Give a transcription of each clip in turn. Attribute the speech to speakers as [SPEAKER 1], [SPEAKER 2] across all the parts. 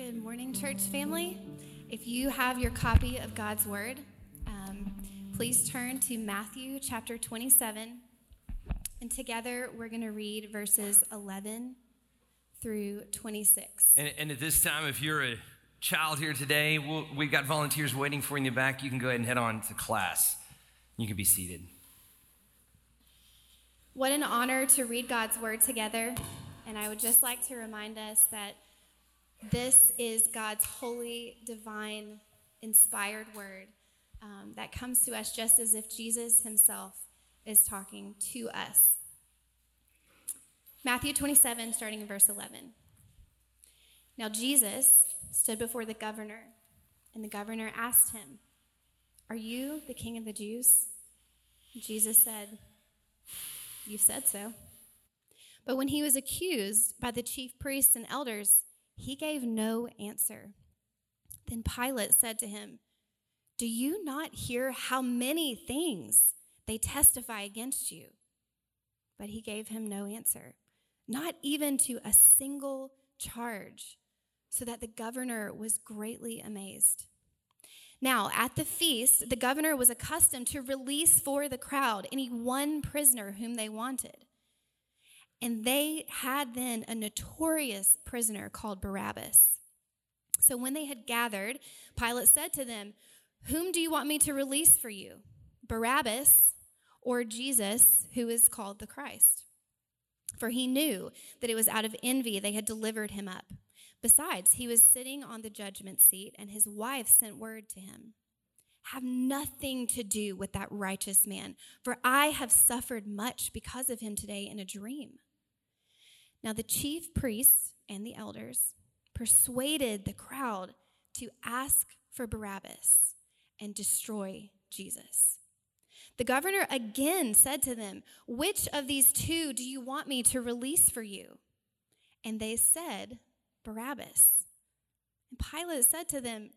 [SPEAKER 1] Good morning, church family. If you have your copy of God's Word, um, please turn to Matthew chapter 27. And together we're going to read verses 11 through 26.
[SPEAKER 2] And, and, at this time, if you're a child here today, we'll, we've got volunteers waiting for you in the back. You can go ahead and head on to class. You can be seated.
[SPEAKER 1] What an honor to read God's Word together. And I would just like to remind us that this is God's holy, divine, inspired Word um, that comes to us just as if Jesus Himself is talking to us. Matthew 27, starting in verse 11. Now, Jesus stood before the governor, and the governor asked him, Are you the king of the Jews? Jesus said, You said so. But when he was accused by the chief priests and elders, he gave no answer. Then Pilate said to him, Do you not hear how many things they testify against you? But he gave him no answer not even to a single charge, so that the governor was greatly amazed. Now, at the feast, the governor was accustomed to release for the crowd any one prisoner whom they wanted. And they had then a notorious prisoner called Barabbas. So when they had gathered, Pilate said to them, Whom do you want me to release for you, Barabbas or Jesus, who is called the Christ? for he knew that it was out of envy they had delivered him up. Besides, he was sitting on the judgment seat, and his wife sent word to him Have nothing to do with that righteous man, for I have suffered much because of him today in a dream. Now, the chief priests and the elders persuaded the crowd to ask for Barabbas and destroy Jesus. The governor again said to them, Which of these two do you want me to release for you? And they said, Barabbas. And Pilate said to them,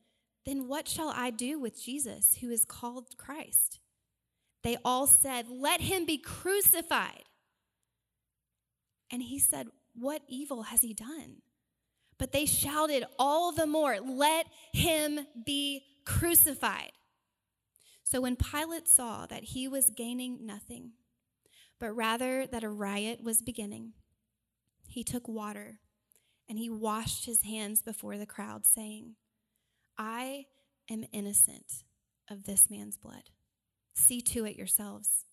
[SPEAKER 1] Then what shall I do with Jesus, who is called Christ? They all said, Let him be crucified. And he said, What evil has he done? But they shouted all the more, Let him be crucified. So when Pilate saw that he was gaining nothing, but rather that a riot was beginning, he took water and he washed his hands before the crowd, saying, I am innocent of this man's blood. See to it yourselves.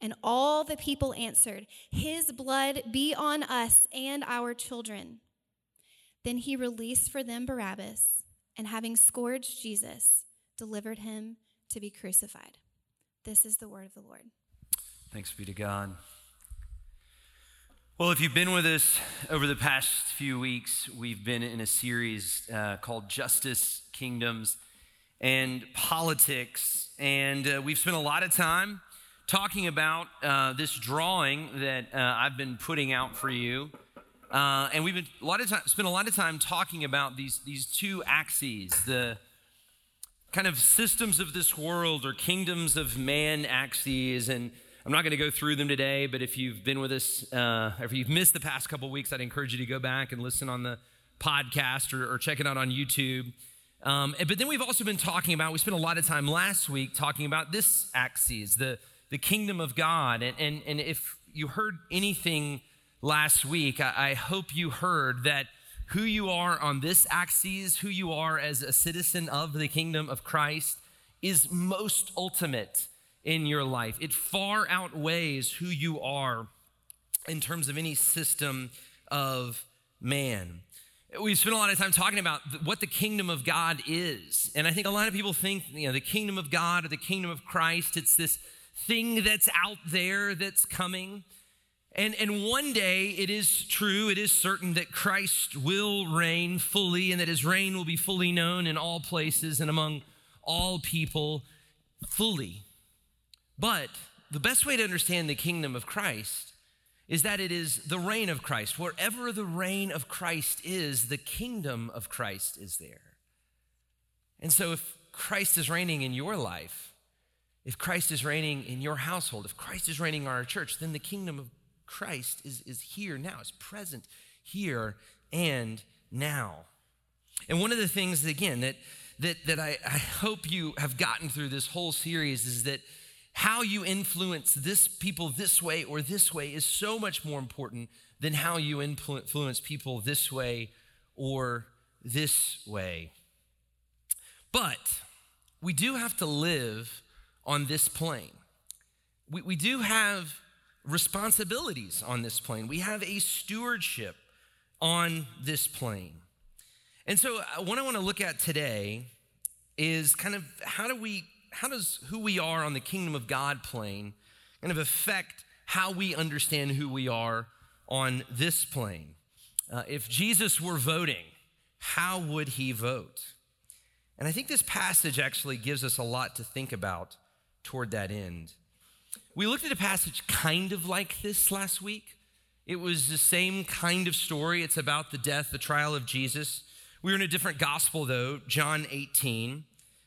[SPEAKER 1] And all the people answered, His blood be on us and our children. Then he released for them Barabbas, and having scourged Jesus, delivered him to be crucified. This is the word of the Lord.
[SPEAKER 2] Thanks be to God. Well, if you've been with us over the past few weeks, we've been in a series uh, called Justice, Kingdoms, and Politics. And uh, we've spent a lot of time talking about uh, this drawing that uh, I've been putting out for you. Uh, and we've been a lot of time, spent a lot of time talking about these, these two axes the kind of systems of this world or kingdoms of man axes. And I'm not going to go through them today, but if you've been with us, uh, if you've missed the past couple weeks, I'd encourage you to go back and listen on the podcast or, or check it out on YouTube. Um, but then we've also been talking about, we spent a lot of time last week talking about this axis, the, the kingdom of God. And, and, and if you heard anything last week, I, I hope you heard that who you are on this axis, who you are as a citizen of the kingdom of Christ, is most ultimate in your life. It far outweighs who you are in terms of any system of man. We've spent a lot of time talking about what the kingdom of God is. And I think a lot of people think, you know, the kingdom of God or the kingdom of Christ, it's this thing that's out there that's coming. And, and one day it is true, it is certain that Christ will reign fully and that his reign will be fully known in all places and among all people fully. But the best way to understand the kingdom of Christ is that it is the reign of Christ. Wherever the reign of Christ is, the kingdom of Christ is there. And so if Christ is reigning in your life, if Christ is reigning in your household, if Christ is reigning in our church, then the kingdom of Christ is, is here now, is present here and now. And one of the things, again, that, that, that I, I hope you have gotten through this whole series is that how you influence this people this way or this way is so much more important than how you influence people this way or this way. But we do have to live on this plane. We, we do have responsibilities on this plane. We have a stewardship on this plane. And so, uh, what I want to look at today is kind of how do we, how does who we are on the kingdom of God plane kind of affect how we understand who we are on this plane? Uh, if Jesus were voting, how would he vote? And I think this passage actually gives us a lot to think about toward that end. We looked at a passage kind of like this last week. It was the same kind of story. It's about the death, the trial of Jesus. We were in a different gospel, though, John 18.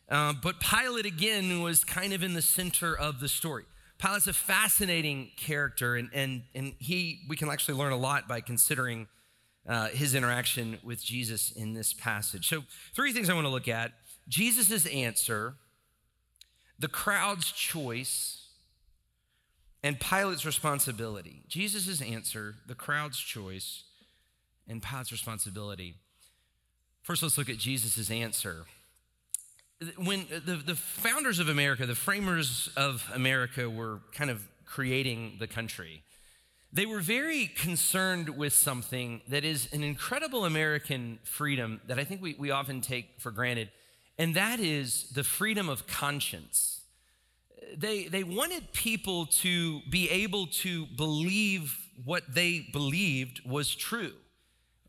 [SPEAKER 2] Uh, but Pilate, again, was kind of in the center of the story. Pilate's a fascinating character, and, and, and he, we can actually learn a lot by considering uh, his interaction with Jesus in this passage. So, three things I want to look at Jesus' answer, the crowd's choice, and Pilate's responsibility. Jesus' answer, the crowd's choice, and Pilate's responsibility. First, let's look at Jesus' answer. When the, the founders of America, the framers of America, were kind of creating the country, they were very concerned with something that is an incredible American freedom that I think we, we often take for granted, and that is the freedom of conscience they, they wanted people to be able to believe what they believed was true.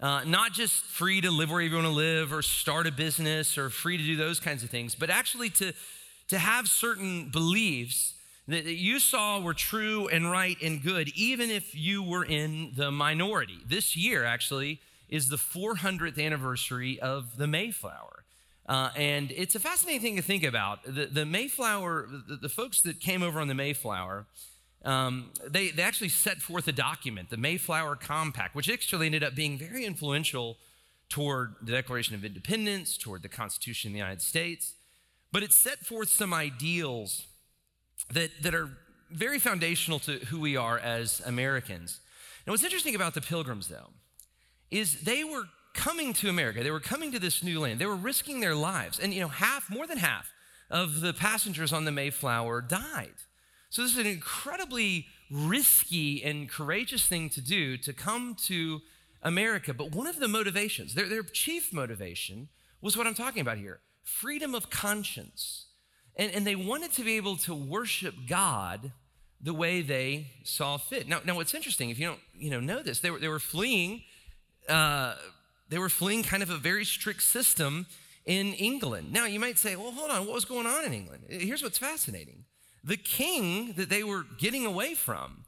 [SPEAKER 2] Uh, not just free to live where you want to live or start a business or free to do those kinds of things, but actually to, to have certain beliefs that, that you saw were true and right and good, even if you were in the minority. This year, actually, is the 400th anniversary of the Mayflower. Uh, and it's a fascinating thing to think about. The, the Mayflower, the, the, folks that came over on the Mayflower, um, they, they actually set forth a document, the Mayflower Compact, which actually ended up being very influential toward the Declaration of Independence, toward the Constitution of the United States. But it set forth some ideals that, that are very foundational to who we are as Americans. Now, what's interesting about the Pilgrims, though, is they were coming to America. They were coming to this new land. They were risking their lives. And, you know, half, more than half of the passengers on the Mayflower died. So this is an incredibly risky and courageous thing to do to come to America. But one of the motivations, their, their chief motivation, was what I'm talking about here freedom of conscience. And, and they wanted to be able to worship God the way they saw fit. Now, now what's interesting, if you don't you know, know this, they were, they were fleeing uh, they were fleeing kind of a very strict system in England. Now, you might say, well, hold on, what was going on in England? Here's what's fascinating the king that they were getting away from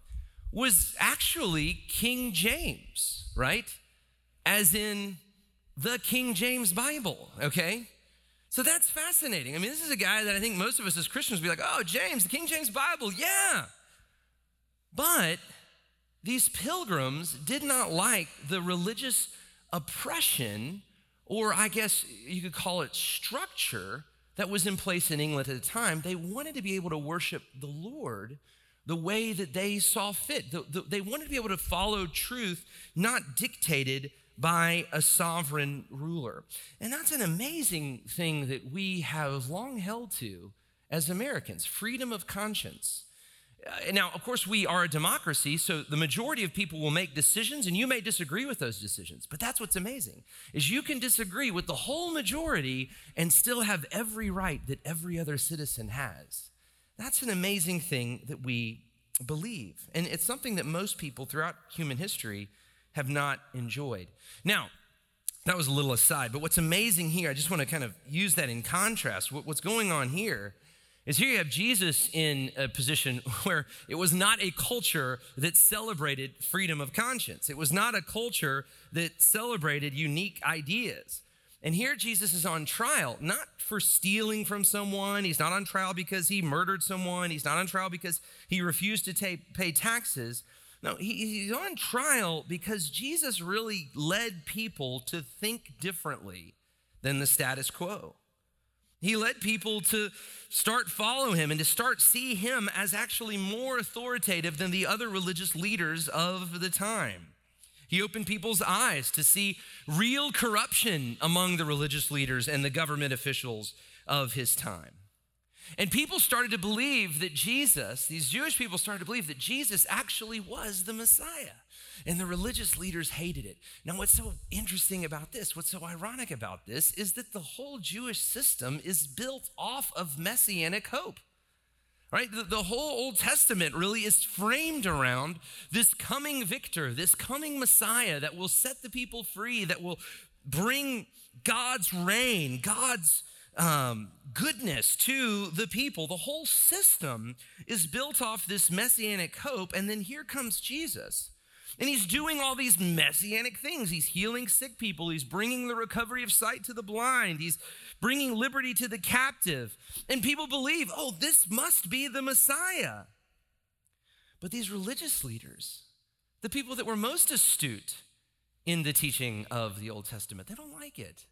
[SPEAKER 2] was actually King James, right? As in the King James Bible, okay? So that's fascinating. I mean, this is a guy that I think most of us as Christians would be like, oh, James, the King James Bible, yeah. But these pilgrims did not like the religious oppression, or I guess you could call it structure, that was in place in England at the time. They wanted to be able to worship the Lord the way that they saw fit. The, the, they wanted to be able to follow truth, not dictated by a sovereign ruler. And that's an amazing thing that we have long held to as Americans freedom of conscience. Uh, now, of course, we are a democracy, so the majority of people will make decisions, and you may disagree with those decisions. But that's what's amazing is you can disagree with the whole majority and still have every right that every other citizen has. That's an amazing thing that we believe, and it's something that most people throughout human history have not enjoyed. Now, that was a little aside, but what's amazing here, I just want to kind of use that in contrast. What's going on here is here you have Jesus in a position where it was not a culture that celebrated freedom of conscience. It was not a culture that celebrated unique ideas. And here Jesus is on trial, not for stealing from someone. He's not on trial because he murdered someone. He's not on trial because he refused to ta- pay taxes. No, he, he's on trial because Jesus really led people to think differently than the status quo. He led people to start follow him and to start see him as actually more authoritative than the other religious leaders of the time. He opened people's eyes to see real corruption among the religious leaders and the government officials of his time. And people started to believe that Jesus, these Jewish people started to believe that Jesus actually was the Messiah. And the religious leaders hated it. Now, what's so interesting about this, what's so ironic about this, is that the whole Jewish system is built off of messianic hope. Right? The, the whole Old Testament really is framed around this coming victor, this coming Messiah that will set the people free, that will bring God's reign, God's um, goodness to the people. The whole system is built off this messianic hope. And then here comes Jesus. And he's doing all these messianic things. He's healing sick people. He's bringing the recovery of sight to the blind. He's bringing liberty to the captive. And people believe, oh, this must be the Messiah. But these religious leaders, the people that were most astute in the teaching of the Old Testament, they don't like it.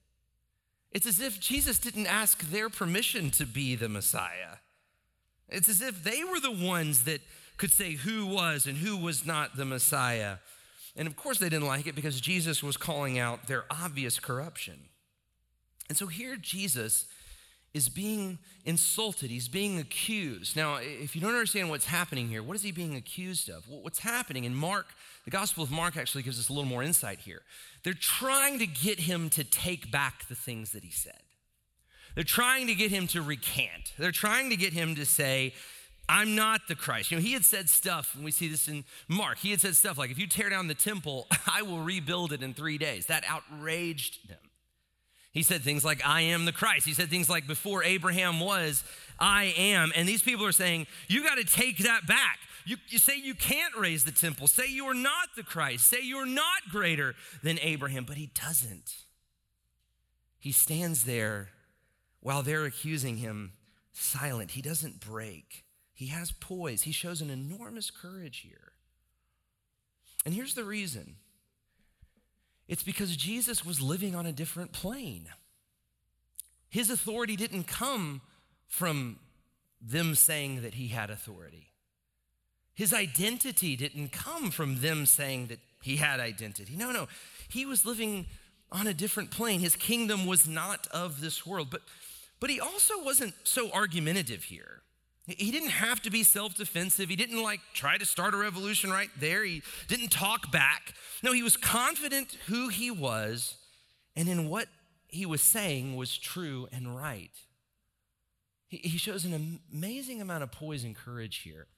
[SPEAKER 2] It's as if Jesus didn't ask their permission to be the Messiah. It's as if they were the ones that could say who was and who was not the Messiah. And of course, they didn't like it because Jesus was calling out their obvious corruption. And so here, Jesus is being insulted. He's being accused. Now, if you don't understand what's happening here, what is he being accused of? what's happening in Mark, the Gospel of Mark actually gives us a little more insight here. They're trying to get him to take back the things that he said. They're trying to get him to recant. They're trying to get him to say, I'm not the Christ. You know, he had said stuff, and we see this in Mark. He had said stuff like, if you tear down the temple, I will rebuild it in three days. That outraged them. He said things like, I am the Christ. He said things like, before Abraham was, I am. And these people are saying, you got to take that back. You, you, say you can't raise the temple. Say you are not the Christ. Say you're not greater than Abraham. But he doesn't. He stands there while they're accusing him silent. He doesn't break. He has poise. He shows an enormous courage here. And here's the reason it's because Jesus was living on a different plane. His authority didn't come from them saying that he had authority. His identity didn't come from them saying that he had identity. No, no. He was living on a different plane. His kingdom was not of this world. But, but he also wasn't so argumentative here. He didn't have to be self defensive. He didn't like try to start a revolution right there. He didn't talk back. No, he was confident who he was and in what he was saying was true and right. He, shows an amazing amount of poise and courage here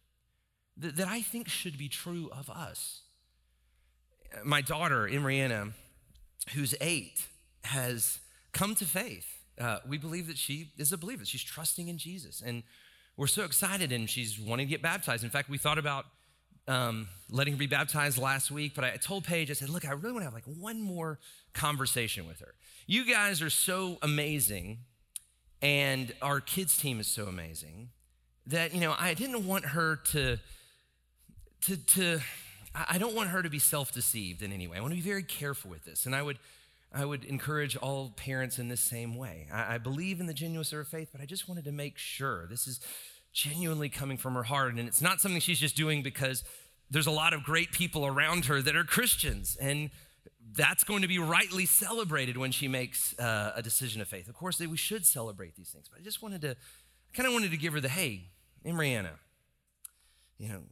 [SPEAKER 2] that, that I think should be true of us. My daughter, Imriana, who's eight, has come to faith. Uh, we believe that she is a believer. She's trusting in Jesus. And we're so excited, and she's wanting to get baptized. In fact, we thought about um, letting her be baptized last week, but I told Paige, I said, Look, I really want to have like one more conversation with her. You guys are so amazing, and our kids' team is so amazing that, you know, I didn't want her to, to, to, I don't want her to be self deceived in any way. I want to be very careful with this. And I would, I would encourage all parents in this same way. I, I believe in the genuineness of her faith, but I just wanted to make sure this is genuinely coming from her heart. And it's not something she's just doing because there's a lot of great people around her that are Christians. And that's going to be rightly celebrated when she makes uh, a decision of faith. Of course, we should celebrate these things, but I just wanted to, kind of wanted to give her the hey, Mariana, you know,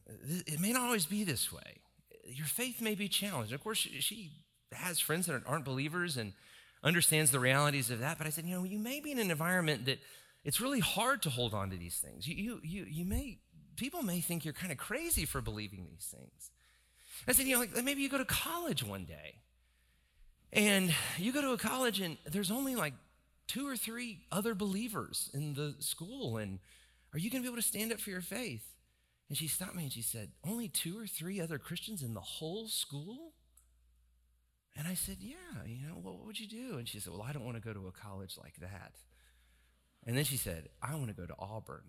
[SPEAKER 2] it may not always be this way. Your faith may be challenged. Of course, she has friends that aren't believers and understands the realities of that. But I said, you know, you may be in an environment that it's really hard to hold on to these things. You, you, you, may, people may think you're kind of crazy for believing these things. I said, you know, like maybe you go to college one day and you go to a college and there's only like two or three other believers in the school. And are you going to be able to stand up for your faith? And she stopped me and she said, Only two or three other Christians in the whole school? And I said, Yeah, you know, what would you do? And she said, Well, I don't want to go to a college like that. And then she said, I want to go to Auburn.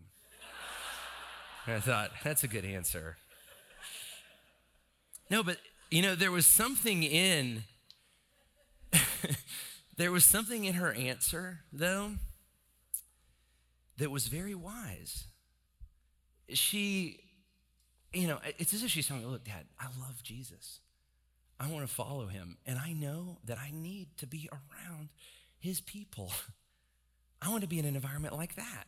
[SPEAKER 2] and I thought, That's a good answer. No, but, you know, there was something in There was something in her answer, though, that was very wise. She, you know, it's as if she's telling me, Look, Dad, I love Jesus. I want to follow him. And I know that I need to be around his people. I want to be in an environment like that.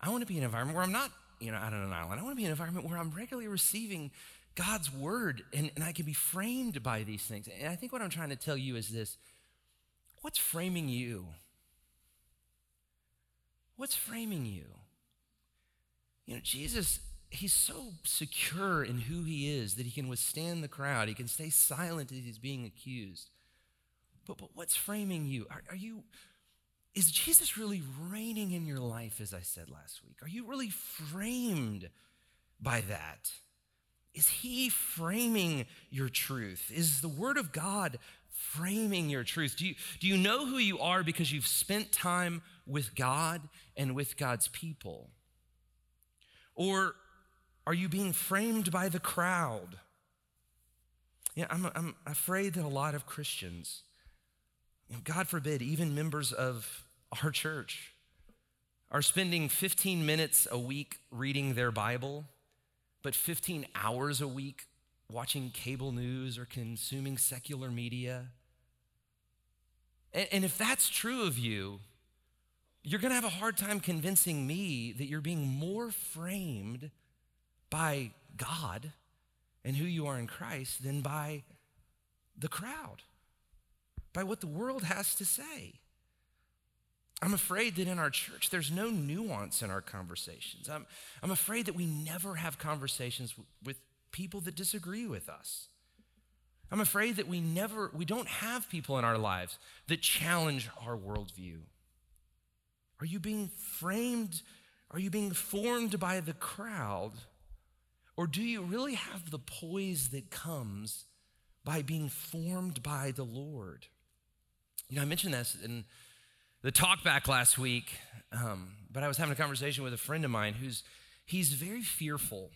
[SPEAKER 2] I want to be in an environment where I'm not, you know, out on an island. I want to be in an environment where I'm regularly receiving God's word and, and I can be framed by these things. And I think what I'm trying to tell you is this what's framing you? What's framing you? You know, Jesus, he's so secure in who he is that he can withstand the crowd. He can stay silent as he's being accused. But, but what's framing you? Are, are you, is Jesus really reigning in your life, as I said last week? Are you really framed by that? Is he framing your truth? Is the word of God framing your truth? Do you, do you know who you are because you've spent time with God and with God's people? Or are you being framed by the crowd? Yeah, I'm, I'm afraid that a lot of Christians, God forbid, even members of our church, are spending 15 minutes a week reading their Bible, but 15 hours a week watching cable news or consuming secular media. And, and if that's true of you, you're going to have a hard time convincing me that you're being more framed by God and who you are in Christ than by the crowd, by what the world has to say. I'm afraid that in our church, there's no nuance in our conversations. I'm, I'm afraid that we never have conversations with people that disagree with us. I'm afraid that we never, we don't have people in our lives that challenge our worldview. Are you being framed? Are you being formed by the crowd? Or do you really have the poise that comes by being formed by the Lord? You know, I mentioned this in the talk back last week, um, but I was having a conversation with a friend of mine who's he's very fearful.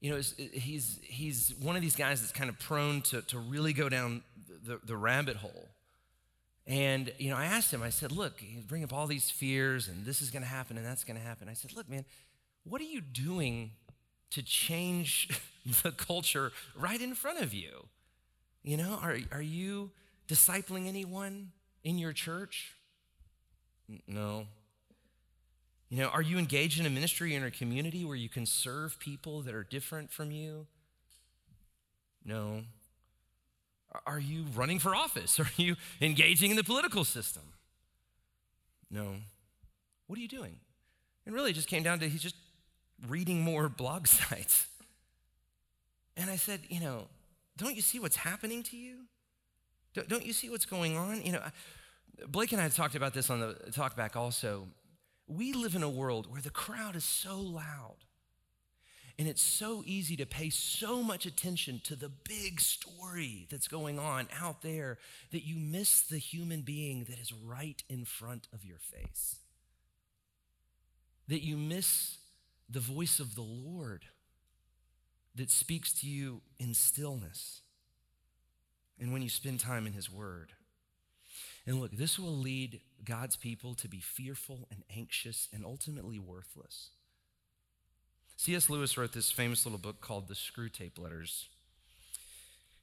[SPEAKER 2] You know, he's he's one of these guys that's kind of prone to, to really go down the, the rabbit hole. And, you know, I asked him, I said, look, you bring up all these fears and this is going to happen and that's going to happen. I said, look, man, what are you doing to change the culture right in front of you. You know, are, are you discipling anyone in your church? No. You know, are you engaged in a ministry in a community where you can serve people that are different from you? No. Are you running for office? Are you engaging in the political system? No. What are you doing? And really, it just came down to he's just reading more blog sites. And I said, you know, don't you see what's happening to you? Don't you see what's going on? You know, Blake and I talked about this on the talk back also. We live in a world where the crowd is so loud. And it's so easy to pay so much attention to the big story that's going on out there that you miss the human being that is right in front of your face. That you miss the voice of the Lord that speaks to you in stillness and when you spend time in His Word. And look, this will lead God's people to be fearful and anxious and ultimately worthless. C.S. Lewis wrote this famous little book called The Screwtape Letters.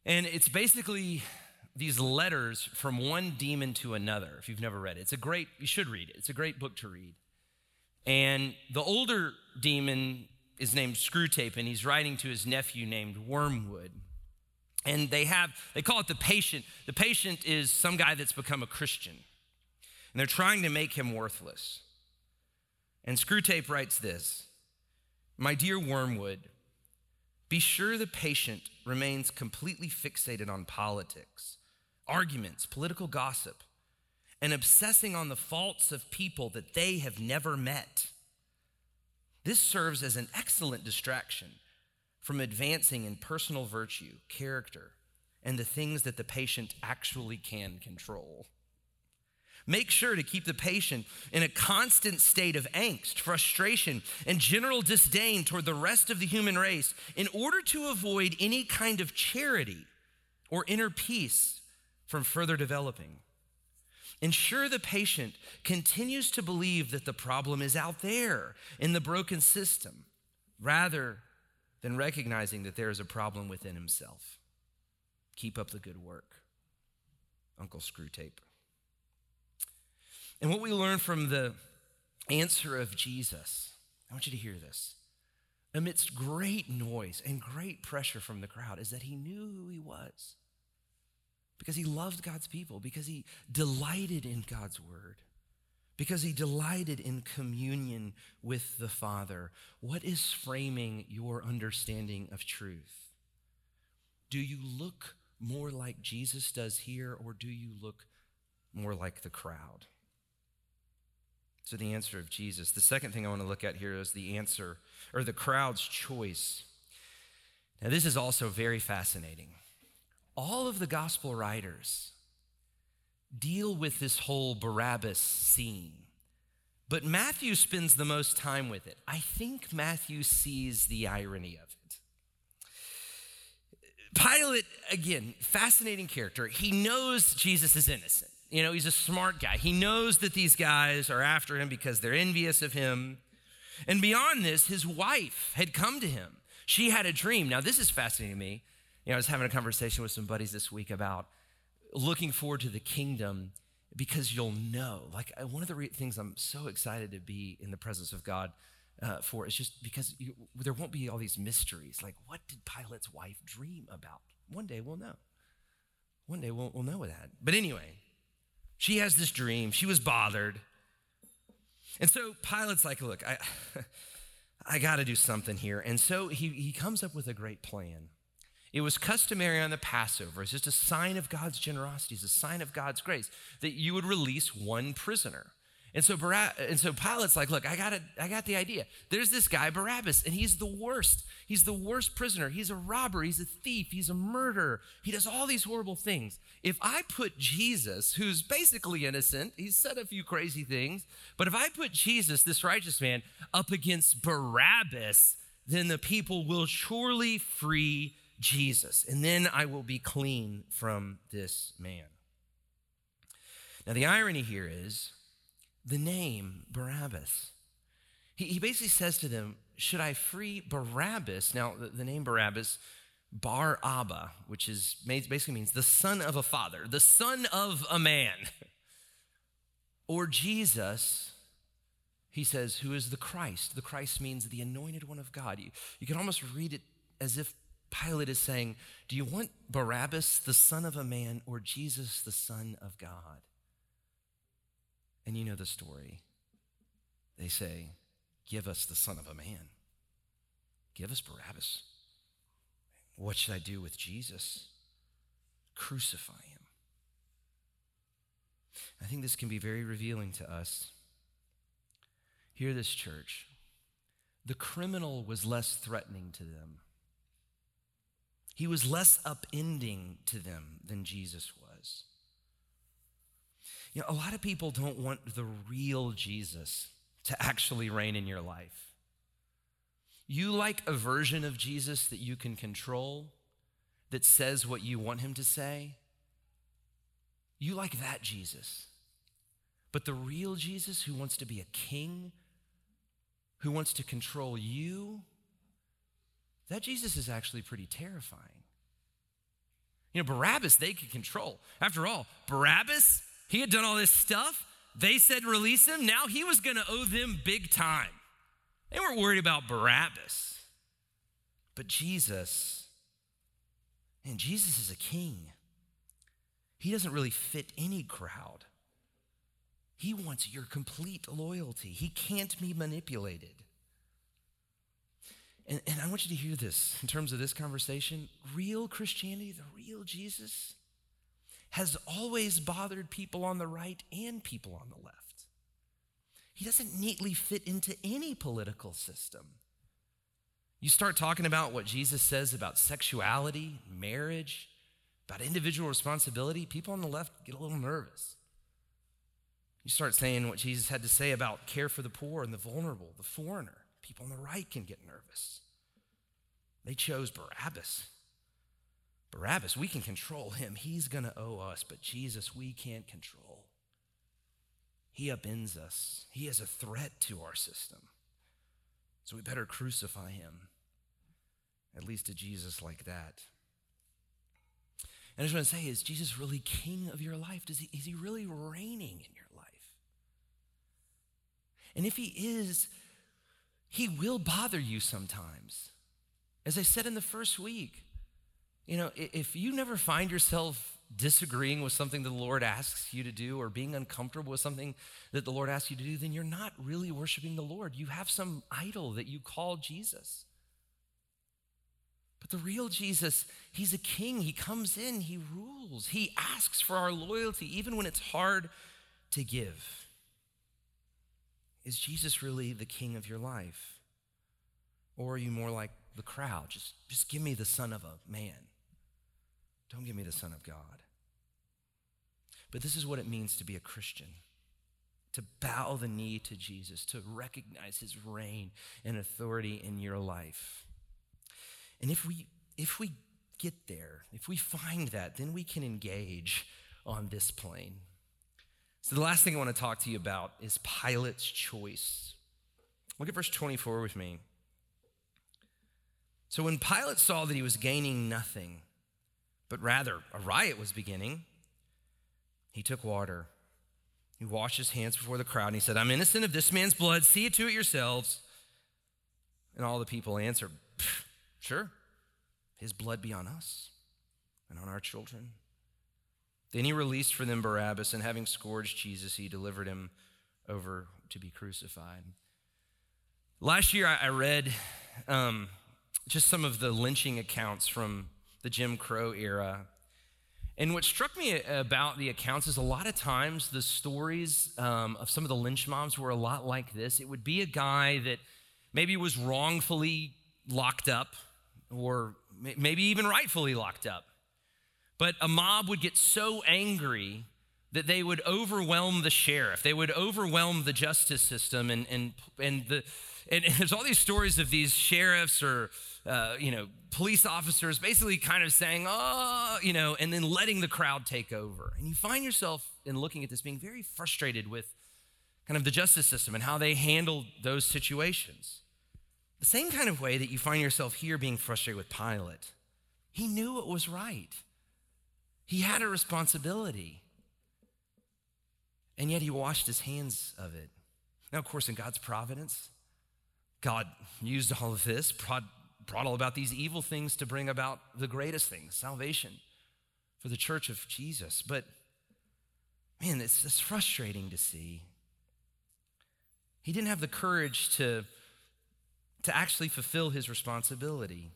[SPEAKER 2] And it's basically these letters from one demon to another, if you've never read it. It's a great, you should read it. It's a great book to read. And the older demon is named Screwtape, and he's writing to his nephew named Wormwood. And they have, they call it the patient. The patient is some guy that's become a Christian. And they're trying to make him worthless. And Screwtape writes this My dear Wormwood, be sure the patient remains completely fixated on politics, arguments, political gossip, and obsessing on the faults of people that they have never met. This serves as an excellent distraction from advancing in personal virtue, character, and the things that the patient actually can control. Make sure to keep the patient in a constant state of angst, frustration, and general disdain toward the rest of the human race in order to avoid any kind of charity or inner peace from further developing. Ensure the patient continues to believe that the problem is out there in the broken system rather than recognizing that there is a problem within himself. Keep up the good work. Uncle Screwtape. And what we learn from the answer of Jesus, I want you to hear this. Amidst great noise and great pressure from the crowd, is that he knew who he was because he loved God's people, because he delighted in God's word, because he delighted in communion with the Father. What is framing your understanding of truth? Do you look more like Jesus does here, or do you look more like the crowd? So, the answer of Jesus. The second thing I want to look at here is the answer, or the crowd's choice. Now, this is also very fascinating. All of the gospel writers deal with this whole Barabbas scene, but Matthew spends the most time with it. I think Matthew sees the irony of it. Pilate, again, fascinating character. He knows Jesus is innocent. You know, he's a smart guy. He knows that these guys are after him because they're envious of him. And beyond this, his wife had come to him. She had a dream. Now, this is fascinating to me. You know, I was having a conversation with some buddies this week about looking forward to the kingdom because you'll know. Like, one of the re- things I'm so excited to be in the presence of God uh, for is just because you, there won't be all these mysteries. Like, what did Pilate's wife dream about? One day we'll know. One day we'll, we'll know that. But anyway, she has this dream. She was bothered. And so Pilate's like, look, I, I got to do something here. And so he, he comes up with a great plan. It was customary on the Passover, it's just a sign of God's generosity, it's a sign of God's grace, that you would release one prisoner. And so, and so Pilate's like, look, I got it, I got the idea. There's this guy, Barabbas, and he's the worst. He's the worst prisoner. He's a robber, he's a thief, he's a murderer. He does all these horrible things. If I put Jesus, who's basically innocent, he's said a few crazy things, but if I put Jesus, this righteous man, up against Barabbas, then the people will surely free Jesus, and then I will be clean from this man. Now, the irony here is the name Barabbas. He, he basically says to them, Should I free Barabbas? Now, the, the name Barabbas, Bar Abba, which is basically means the son of a father, the son of a man. or Jesus, he says, who is the Christ. The Christ means the anointed one of God. You, you can almost read it as if Pilate is saying, Do you want Barabbas, the son of a man, or Jesus, the son of God? And you know the story. They say, Give us the son of a man. Give us Barabbas. What should I do with Jesus? Crucify him. I think this can be very revealing to us. Hear this, church. The criminal was less threatening to them. He was less upending to them than Jesus was. You know, a lot of people don't want the real Jesus to actually reign in your life. You like a version of Jesus that you can control, that says what you want him to say. You like that Jesus. But the real Jesus who wants to be a king, who wants to control you, that Jesus is actually pretty terrifying. You know, Barabbas, they could control. After all, Barabbas he had done all this stuff. They said release him. Now he was going to owe them big time. They weren't worried about Barabbas. But Jesus, and Jesus is a king. He doesn't really fit any crowd. He wants your complete loyalty. He can't be manipulated. And, and I want you to hear this in terms of this conversation. Real Christianity, the real Jesus, has always bothered people on the right and people on the left. He doesn't neatly fit into any political system. You start talking about what Jesus says about sexuality, marriage, about individual responsibility, people on the left get a little nervous. You start saying what Jesus had to say about care for the poor and the vulnerable, the foreigner, people on the right can get nervous. They chose Barabbas. Barabbas, we can control him. He's going to owe us, but Jesus, we can't control. he upends us. He is a threat to our system. So we better crucify him, at least a Jesus like that. And I just want to say, is Jesus really king of your life? Does he, is he really reigning in your life? And if he is, he will bother you sometimes. As I said in the first week, you know, if you never find yourself disagreeing with something the Lord asks you to do or being uncomfortable with something that the Lord asks you to do, then you're not really worshiping the Lord. You have some idol that you call Jesus. But the real Jesus, he's a king. He comes in, he rules, he asks for our loyalty, even when it's hard to give. Is Jesus really the king of your life? Or are you more like the crowd? Just, just give me the son of a man. Don't give me the Son of God. But this is what it means to be a Christian to bow the knee to Jesus, to recognize his reign and authority in your life. And if we if we get there, if we find that, then we can engage on this plane. So the last thing I want to talk to you about is Pilate's choice. Look at verse 24 with me. So when Pilate saw that he was gaining nothing, but rather a riot was beginning, he took water. He washed his hands before the crowd and he said, I'm innocent of this man's blood. See to it yourselves. And all the people answered, Sure, his blood be on us and on our children. Then he released for them Barabbas, and having scourged Jesus, he delivered him over to be crucified. Last year, I read um, just some of the lynching accounts from the Jim Crow era. And what struck me about the accounts is a lot of times the stories um, of some of the lynch mobs were a lot like this. It would be a guy that maybe was wrongfully locked up or maybe even rightfully locked up. But a mob would get so angry that they would overwhelm the sheriff. They would overwhelm the justice system. And, and, and, the, and, and there's all these stories of these sheriffs or uh, you know, police officers basically kind of saying, oh, you know, and then letting the crowd take over. And you find yourself in looking at this being very frustrated with kind of the justice system and how they handled those situations. The same kind of way that you find yourself here being frustrated with Pilate. He knew it was right, he had a responsibility. And yet he washed his hands of it. Now, of course, in God's providence, God used all of this, brought brought all about these evil things to bring about the greatest thing salvation for the church of Jesus. But man, it's, it's frustrating to see. He didn't have the courage to, to actually fulfill his responsibility.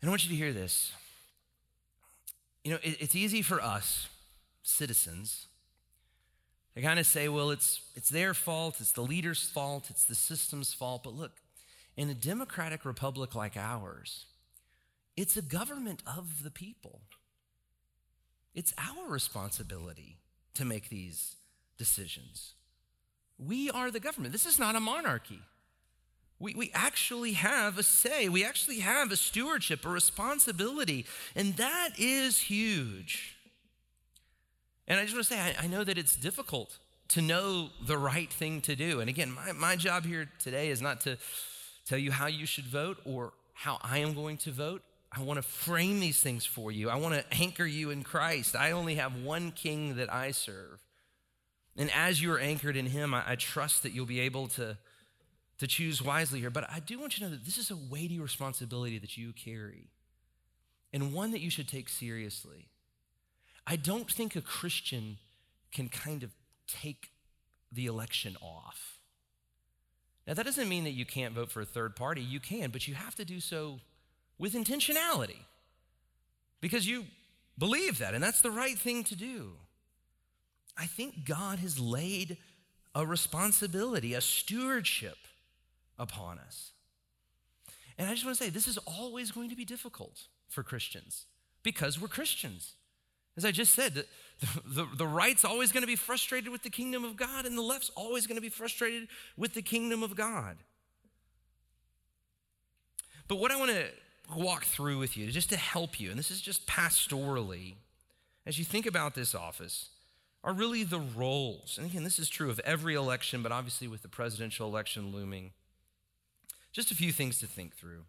[SPEAKER 2] And I want you to hear this. You know, it, it's easy for us, citizens, to kind of say, well, it's, it's their fault, it's the leader's fault, it's the system's fault. But look, in a democratic republic like ours, it's a government of the people. It's our responsibility to make these decisions. We are the government. This is not a monarchy. We, we actually have a say. We actually have a stewardship, a responsibility, and that is huge. And I just want to say, I, I know that it's difficult to know the right thing to do. And again, my, my job here today is not to tell you how you should vote or how I am going to vote. I want to frame these things for you. I want to anchor you in Christ. I only have one king that I serve. And as you are anchored in him, I, I trust that you'll be able to, to choose wisely here. But I do want you to know that this is a weighty responsibility that you carry and one that you should take seriously. I don't think a Christian can kind of take the election off. Now, that doesn't mean that you can't vote for a third party. You can, but you have to do so with intentionality because you believe that, and that's the right thing to do. I think God has laid a responsibility, a stewardship upon us. And I just want to say this is always going to be difficult for Christians because we're Christians. As I just said, the, the, the right's always going to be frustrated with the kingdom of God, and the left's always going to be frustrated with the kingdom of God. But what I want to walk through with you, just to help you, and this is just pastorally, as you think about this office, are really the roles. And again, this is true of every election, but obviously with the presidential election looming. Just a few things to think through.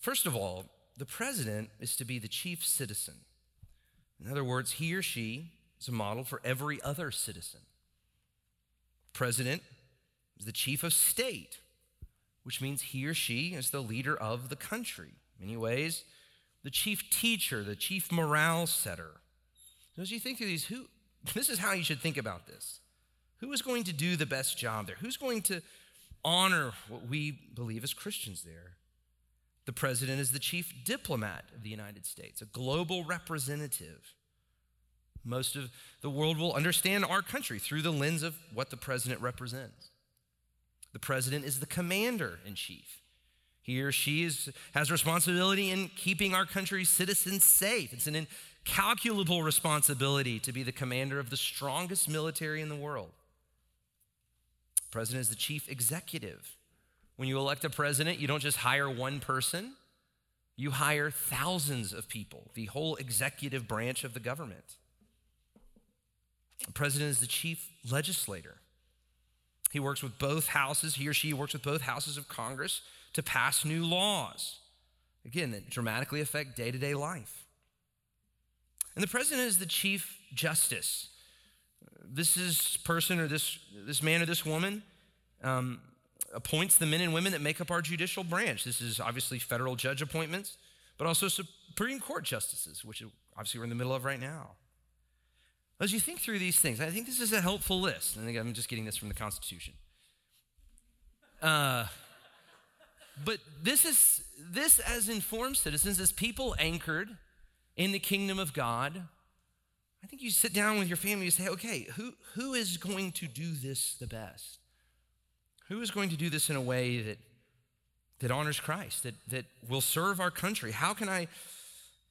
[SPEAKER 2] First of all, the president is to be the chief citizen. In other words, he or she is a model for every other citizen. President is the chief of state, which means he or she is the leader of the country. In many ways, the chief teacher, the chief morale setter. So as you think through these, who this is how you should think about this. Who is going to do the best job there? Who's going to honor what we believe as Christians there? The president is the chief diplomat of the United States, a global representative. Most of the world will understand our country through the lens of what the president represents. The president is the commander in chief. He or she is, has responsibility in keeping our country's citizens safe. It's an incalculable responsibility to be the commander of the strongest military in the world. President is the chief executive. When you elect a president, you don't just hire one person, you hire thousands of people, the whole executive branch of the government. The president is the chief legislator. He works with both houses, he or she works with both houses of Congress to pass new laws, again, that dramatically affect day to day life. And the president is the chief justice. This is person or this, this man or this woman um, appoints the men and women that make up our judicial branch. This is obviously federal judge appointments, but also Supreme Court justices, which obviously we're in the middle of right now. As you think through these things, I think this is a helpful list. Think I'm just getting this from the Constitution. Uh, but this is this as informed citizens, as people anchored in the kingdom of God. I think you sit down with your family and say, okay, who, who is going to do this the best? Who is going to do this in a way that, that honors Christ, that, that will serve our country? How can, I,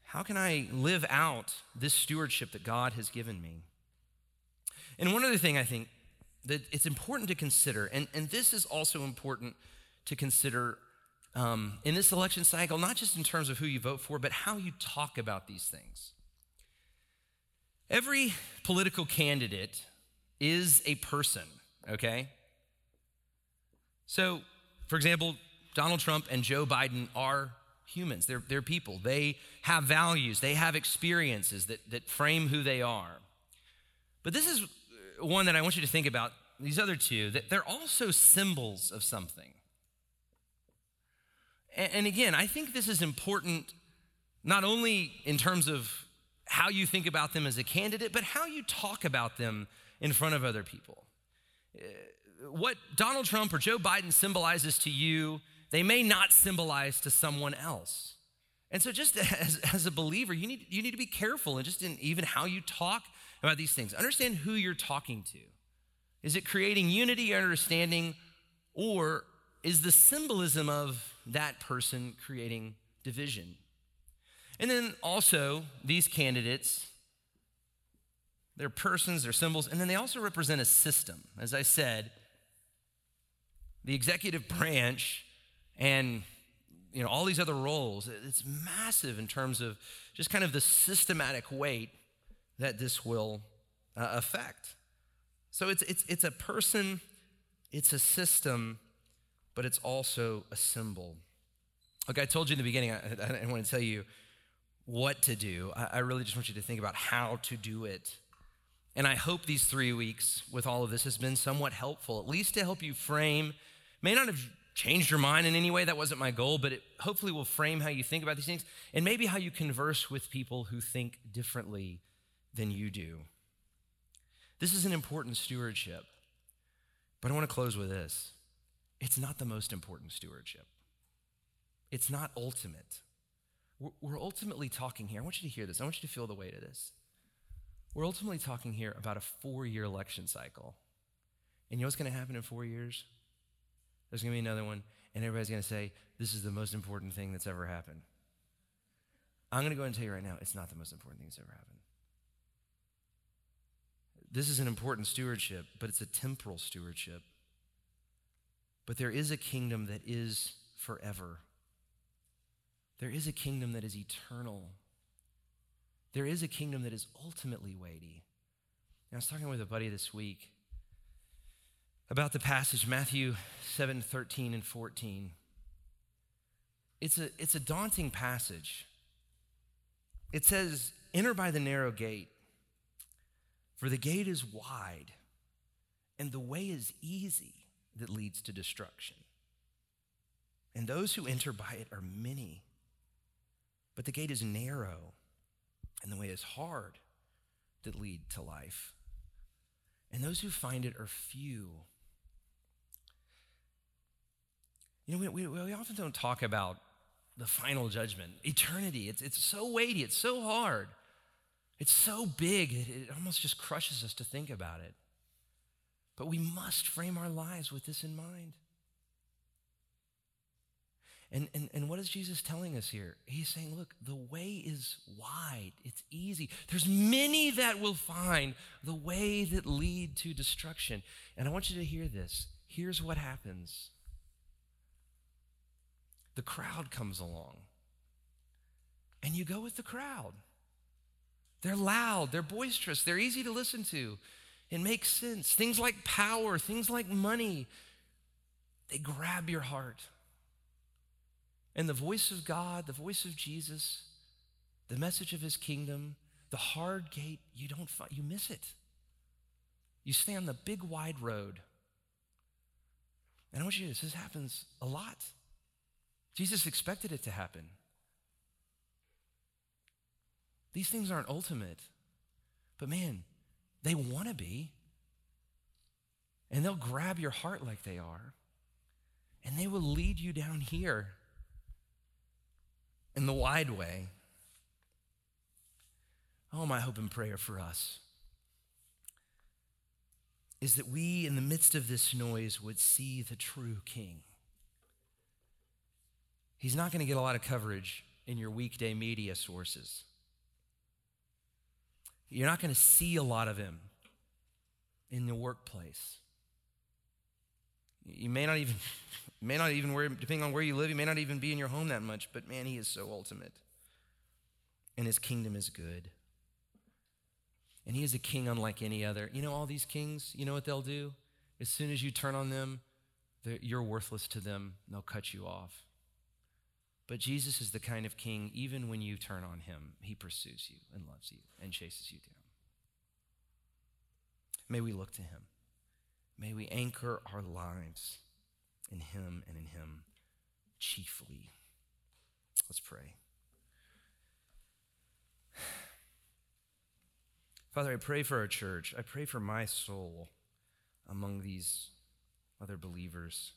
[SPEAKER 2] how can I live out this stewardship that God has given me? And one other thing I think that it's important to consider, and, and this is also important to consider um, in this election cycle, not just in terms of who you vote for, but how you talk about these things. Every political candidate is a person, okay? So, for example, Donald Trump and Joe Biden are humans, they're, they're people. They have values, they have experiences that, that frame who they are. But this is one that I want you to think about, these other two, that they're also symbols of something. And again, I think this is important not only in terms of how you think about them as a candidate, but how you talk about them in front of other people. Uh, what Donald Trump or Joe Biden symbolizes to you, they may not symbolize to someone else. And so, just as, as a believer, you need, you need to be careful and just in even how you talk about these things. Understand who you're talking to. Is it creating unity, or understanding, or is the symbolism of that person creating division. And then also, these candidates, they're persons, they're symbols, and then they also represent a system. As I said, the executive branch and you know all these other roles it's massive in terms of just kind of the systematic weight that this will uh, affect so it's it's it's a person it's a system but it's also a symbol. Like I told you in the beginning, I, I want to tell you what to do. I, I really just want you to think about how to do it. And I hope these three weeks with all of this has been somewhat helpful, at least to help you frame, may not have changed your mind in any way, that wasn't my goal, but it hopefully will frame how you think about these things and maybe how you converse with people who think differently than you do. This is an important stewardship. But I want to close with this it's not the most important stewardship. It's not ultimate. We're ultimately talking here. I want you to hear this. I want you to feel the weight of this. We're ultimately talking here about a four year election cycle. And you know what's going to happen in four years? There's going to be another one, and everybody's going to say, This is the most important thing that's ever happened. I'm going to go and tell you right now, it's not the most important thing that's ever happened. This is an important stewardship, but it's a temporal stewardship. But there is a kingdom that is forever. There is a kingdom that is eternal. There is a kingdom that is ultimately weighty. I was talking with a buddy this week about the passage, Matthew 7 13 and 14. It's a, it's a daunting passage. It says, Enter by the narrow gate, for the gate is wide, and the way is easy that leads to destruction. And those who enter by it are many. But the gate is narrow, and the way is hard that lead to life. And those who find it are few. You know, we, we, we often don't talk about the final judgment, eternity. It's, it's so weighty, it's so hard, it's so big, it, it almost just crushes us to think about it. But we must frame our lives with this in mind. And, and, and what is Jesus telling us here? He's saying, look, the way is wide, it's easy. There's many that will find the way that lead to destruction. And I want you to hear this. Here's what happens the crowd comes along, and you go with the crowd. They're loud, they're boisterous, they're easy to listen to. It makes sense. Things like power, things like money, they grab your heart. And the voice of God, the voice of Jesus, the message of his kingdom, the hard gate, you don't find, you miss it. You stay on the big wide road. And I want you to this, this happens a lot. Jesus expected it to happen. These things aren't ultimate, but man, they want to be. And they'll grab your heart like they are, and they will lead you down here in the wide way. Oh, my hope and prayer for us is that we, in the midst of this noise, would see the true King. He's not going to get a lot of coverage in your weekday media sources. You're not going to see a lot of him in the workplace. You may not even, may not even where, depending on where you live, you may not even be in your home that much, but man, he is so ultimate. And his kingdom is good. And he is a king unlike any other. You know, all these kings, you know what they'll do? As soon as you turn on them, you're worthless to them. They'll cut you off. But Jesus is the kind of king, even when you turn on him, he pursues you and loves you and chases you down. May we look to him. May we anchor our lives in Him and in Him chiefly. Let's pray. Father, I pray for our church. I pray for my soul among these other believers.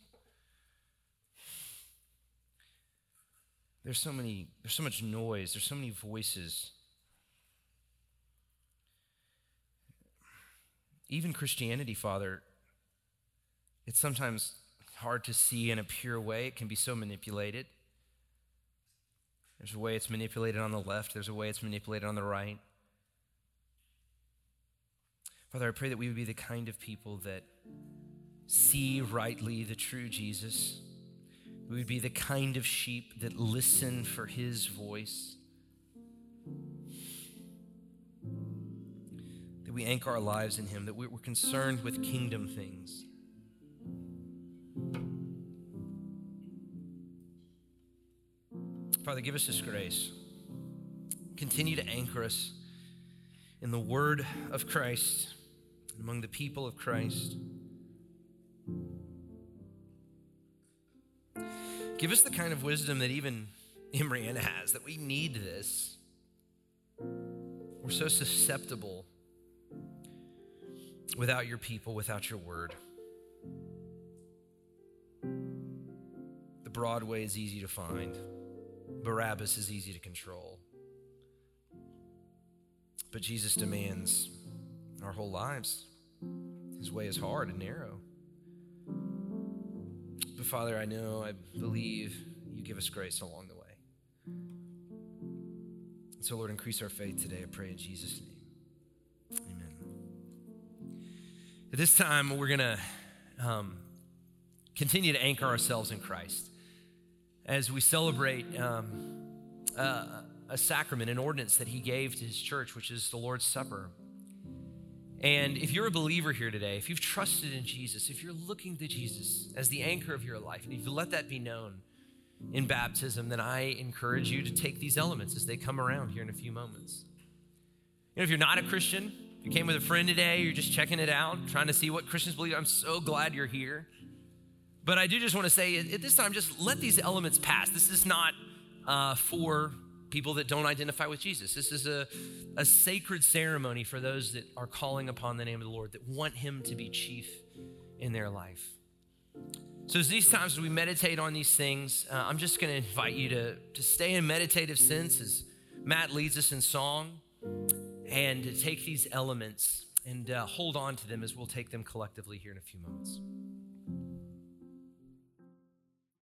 [SPEAKER 2] There's so many, there's so much noise, there's so many voices. Even Christianity, Father, it's sometimes hard to see in a pure way. It can be so manipulated. There's a way it's manipulated on the left, there's a way it's manipulated on the right. Father, I pray that we would be the kind of people that see rightly the true Jesus. We would be the kind of sheep that listen for his voice. That we anchor our lives in him, that we're concerned with kingdom things. Father, give us this grace. Continue to anchor us in the word of Christ, among the people of Christ. Give us the kind of wisdom that even Imran has, that we need this. We're so susceptible without your people, without your word. The broad way is easy to find. Barabbas is easy to control. But Jesus demands our whole lives. His way is hard and narrow. But Father, I know, I believe you give us grace along the way. So, Lord, increase our faith today, I pray in Jesus' name. Amen. At this time, we're going to um, continue to anchor ourselves in Christ as we celebrate um, uh, a sacrament, an ordinance that he gave to his church, which is the Lord's Supper. And if you're a believer here today, if you've trusted in Jesus, if you're looking to Jesus as the anchor of your life, and if you let that be known in baptism, then I encourage you to take these elements as they come around here in a few moments. You know, if you're not a Christian, you came with a friend today, you're just checking it out, trying to see what Christians believe, I'm so glad you're here. But I do just want to say at this time, just let these elements pass. This is not uh, for people that don't identify with Jesus. This is a, a sacred ceremony for those that are calling upon the name of the Lord, that want Him to be chief in their life. So, as these times as we meditate on these things, uh, I'm just going to invite you to, to stay in meditative sense as Matt leads us in song and to take these elements and uh, hold on to them as we'll take them collectively here in a few moments.